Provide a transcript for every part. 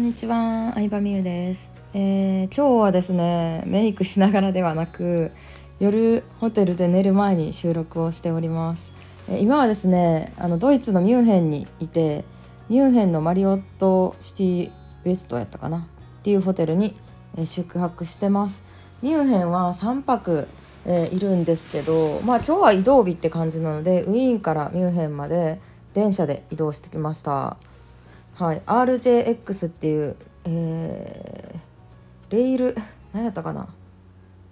んにちは、相葉美優です、えー今日はですね、メイクしながらではなく、夜ホテルで寝る前に収録をしております。えー今はですね、あのドイツのミュンヘンにいて、ミュンヘンのマリオットシティウエストやったかな？っていうホテルに、えー宿泊してます。ミュンヘンは3泊、えーいるんですけど、まあ今日は移動日って感じなので、ウィーンからミュンヘンまで電車で移動してきました。はい、RJX っていう、えーレイル何やったかな？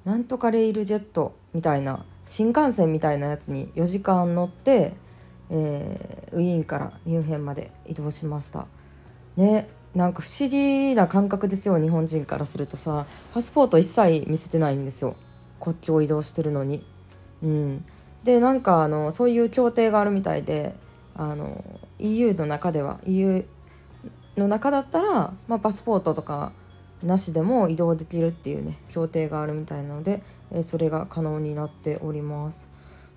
なんとかレイルジェットみたいな新幹線みたいなやつに4時間乗って、えーウィーンからミュンヘンまで移動しました。ねなんか不思議な感覚ですよ日本人からするとさ。パスポート一切見せてないんですよ。国境を移動してるのに。うん。でなんかあのそういう協定があるみたいであの EU の中では EU の中だったら、まあ、パスポートとかなしでも移動できるっていうね協定があるみたいなので、えーそれが可能になっております。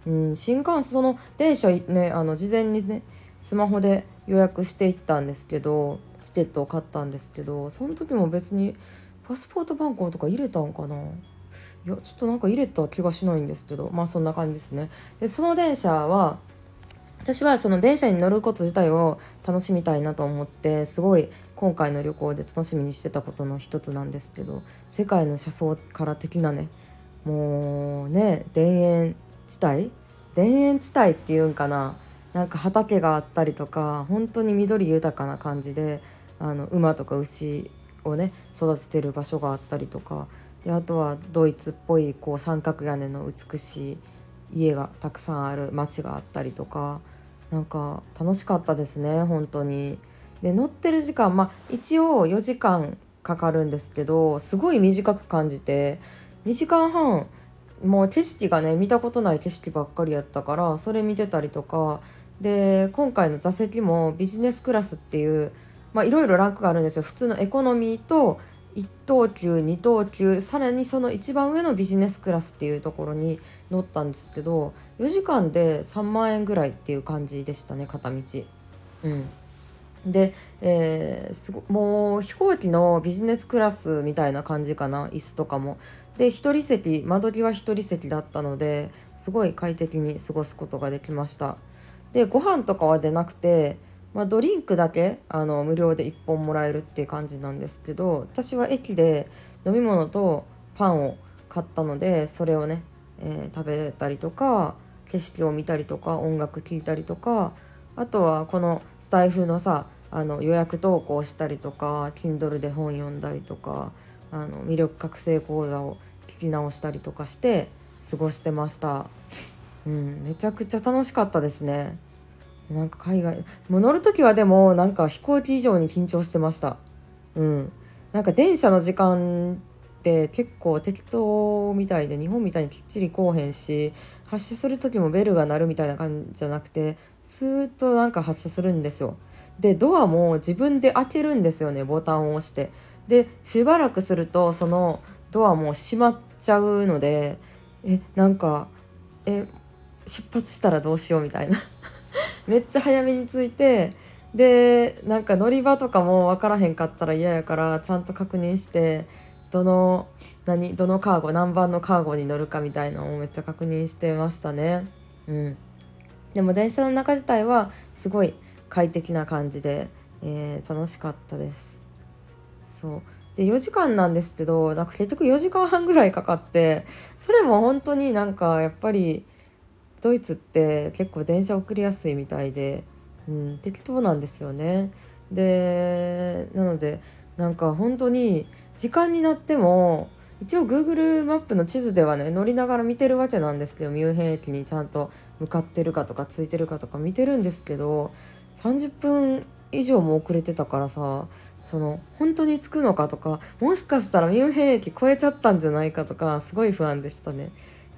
うん、新幹線その電車ねあの事前にねスマホで予約していったんですけどチケットを買ったんですけどその時も別にパスポート番号とか入れたんかな？いやちょっとなんか入れた気がしないんですけどまあそんな感じですね。でその電車は私はその電車に乗ること自体を楽しみたいなと思ってすごい今回の旅行で楽しみにしてたことの一つなんですけど世界の車窓から的なねもうね田園地帯田園地帯っていうんかななんか畑があったりとか本当に緑豊かな感じであの馬とか牛をね育ててる場所があったりとかであとはドイツっぽいこう三角屋根の美しい家がたくさんある街があったりとかなんか楽しかったですね本当に。で乗ってる時間まあ一応4時間かかるんですけどすごい短く感じて2時間半もう景色がね見たことない景色ばっかりやったからそれ見てたりとかで今回の座席もビジネスクラスっていうまあいろいろランクがあるんですよ普通のエコノミーと1等級2等級さらにその一番上のビジネスクラスっていうところに乗ったんですけど4時間で3万円ぐらいっていう感じでしたね片道。うんで、えーすごもう飛行機のビジネスクラスみたいな感じかな椅子とかも。で一人席間取りは一人席だったのですごい快適に過ごすことができました。でご飯とかは出なくて、まあ、ドリンクだけあの無料で1本もらえるっていう感じなんですけど私は駅で飲み物とパンを買ったのでそれをね、えー食べたりとか景色を見たりとか音楽聴いたりとかあとはこのスタイフのさあの予約投稿したりとか Kindle で本読んだりとかあの魅力覚醒講座を聞き直したりとかして過ごしてました。うん、めちゃくちゃ楽しかったですね。なんか海外もう乗る時はでもなんか飛行機以上に緊張してました。うん、なんか電車の時間って結構適当みたいで日本みたいにきっちりこうへんし発車する時もベルが鳴るみたいな感じじゃなくてスーッとなんか発車するんですよ。でドアも自分で開けるんですよねボタンを押して。でしばらくするとそのドアも閉まっちゃうのでえなんかえ出発したらどうしようみたいなめっちゃ早めに着いてでなんか乗り場とかも分からへんかったら嫌やからちゃんと確認してどの何どのカーゴ何番のカーゴに乗るかみたいなのをめっちゃ確認してましたね。うん、でも電車の中自体はすごい快適な感じで、えー楽しかったです。そうで4時間なんですけどなんか結局4時間半ぐらいかかってそれも本当になんかやっぱりドイツって結構電車送りやすいみたいで、うん、適当なんですよね。でなのでなんか本当に時間になっても一応 Google マップの地図ではね乗りながら見てるわけなんですけどミュンヘン駅にちゃんと向かってるかとかついてるかとか見てるんですけど30分以上も遅れてたからさその本当に着くのかとかもしかしたらミュンヘン駅越えちゃったんじゃないかとかすごい不安でしたね。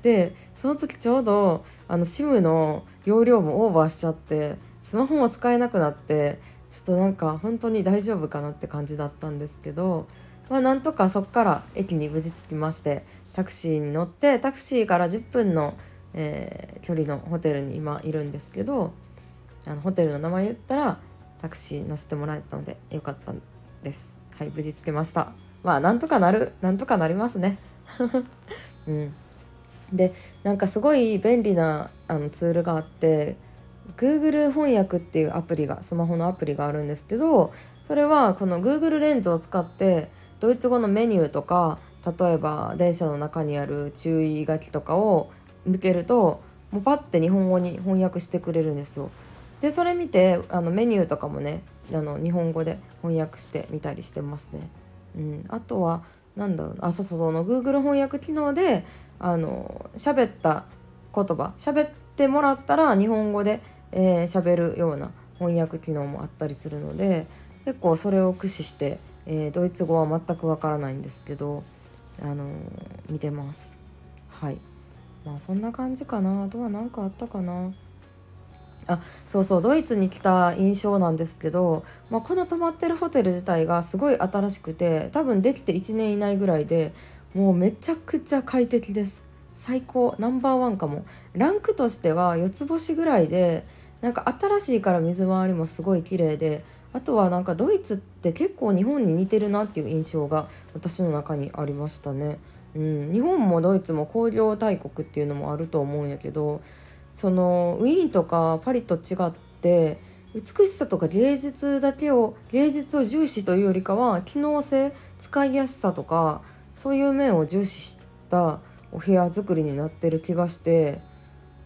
でその時ちょうどあの SIM の容量もオーバーしちゃってスマホも使えなくなってちょっとなんか本当に大丈夫かなって感じだったんですけど、まあ、なんとかそっから駅に無事着きましてタクシーに乗ってタクシーから10分の、えー距離のホテルに今いるんですけどあのホテルの名前言ったらタクシー乗せてもらえたのでよかったです。はい無事つけました。まあなんとかなるなんとかなりますね。うん。でなんかすごい便利なあのツールがあって Google 翻訳っていうアプリがスマホのアプリがあるんですけどそれはこの Google レンズを使ってドイツ語のメニューとか例えば電車の中にある注意書きとかを向けるともうパッて日本語に翻訳してくれるんですよ。でそれ見てあのメニューとかもねあの日本語で翻訳してみたりしてますね。うん、あとはなんだろうあそうそうそうの Google 翻訳機能であの喋った言葉喋ってもらったら日本語で喋、えー、るような翻訳機能もあったりするので結構それを駆使して、えー、ドイツ語は全くわからないんですけど、あのー、見てます。はい。まあそんな感じかな。あとは何かあったかな。あそうそう。ドイツに来た印象なんですけど、まあ、この泊まってるホテル自体がすごい新しくて多分できて1年以内ぐらいでもうめちゃくちゃ快適です。最高。ナンバーワンかも。ランクとしては4つ星ぐらいでなんか新しいから水回りもすごい綺麗であとはなんかドイツって結構日本に似てるなっていう印象が私の中にありましたね。うん、日本もドイツも工業大国っていうのもあると思うんやけどそのウィーンとかパリと違って美しさとか芸術だけを芸術を重視というよりかは機能性使いやすさとかそういう面を重視したお部屋作りになってる気がして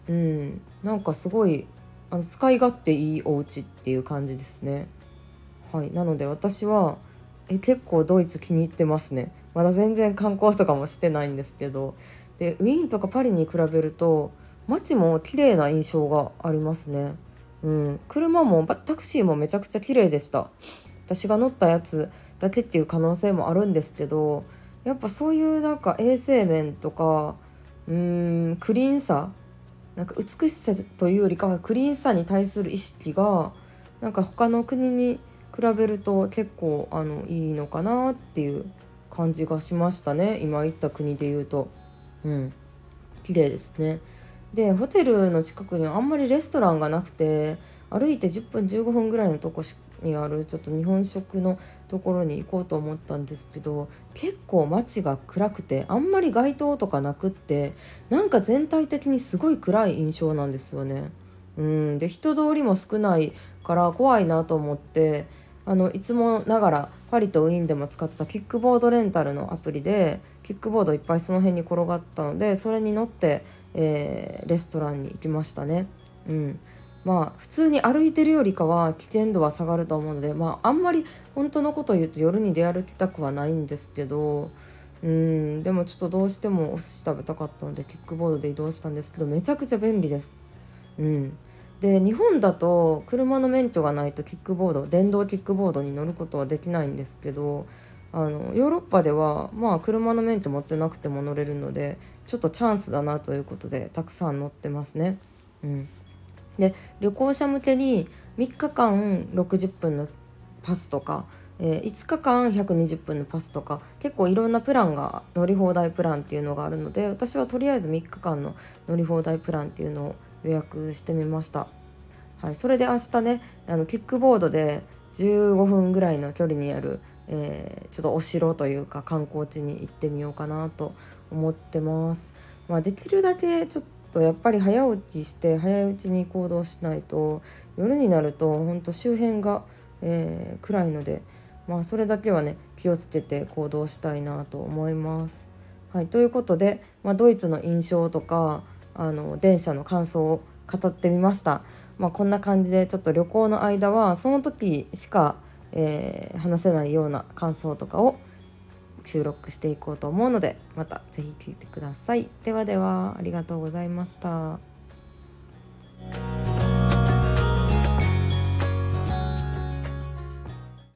うんなんかすごいあの使い勝手いいお家っていう感じですね。はいなので私はえ結構ドイツ気に入ってますねまだ全然観光とかもしてないんですけどでウィーンとかパリに比べると街も綺麗な印象がありますね。うん、車もタクシーもめちゃくちゃ綺麗でした私が乗ったやつだけっていう可能性もあるんですけどやっぱそういうなんか衛生面とかうーんクリーンさなんか美しさというよりかはクリーンさに対する意識がなんか他の国に比べると結構あのいいのかなっていう感じがしましたね。今行った国で言うと。うん。綺麗ですね。でホテルの近くにはあんまりレストランがなくて歩いて10分15分ぐらいのとこにあるちょっと日本食のところに行こうと思ったんですけど結構街が暗くてあんまり街灯とかなくってなんか全体的にすごい暗い印象なんですよね。うんで人通りも少ないから怖いなと思ってあのいつもながらパリとウィーンでも使ってたキックボードレンタルのアプリでキックボードいっぱいその辺に転がったのでそれに乗ってえー、レストランに行きましたね。うんまあ普通に歩いてるよりかは危険度は下がると思うので、まあ、あんまり本当のことを言うと夜に出歩きたくはないんですけどうんでもちょっとどうしてもお寿司食べたかったのでキックボードで移動したんですけどめちゃくちゃ便利です。うん、で日本だと車の免許がないとキックボード電動キックボードに乗ることはできないんですけどあのヨーロッパではまあ車の免許持ってなくても乗れるのでちょっとチャンスだなということでたくさん乗ってますね。うん、で旅行者向けに3日間60分のパスとか、えー、5日間120分のパスとか結構いろんなプランが乗り放題プランっていうのがあるので私はとりあえず3日間の乗り放題プランっていうのを予約してみました。はい、それで明日ねあのキックボードで15分ぐらいの距離にあるえー、ちょっとお城というか観光地に行ってみようかなと思ってます。まあ、できるだけちょっとやっぱり早起きして早いうちに行動しないと夜になると本当周辺が、えー、暗いので、まあ、それだけはね気をつけて行動したいなと思います。はい、ということで、まあ、ドイツの印象とかあの電車の感想を語ってみました。まあ、こんな感じでちょっと旅行の間はその時しかえー、話せないような感想とかを収録していこうと思うのでまた是非聴いてください。ではではありがとうございました。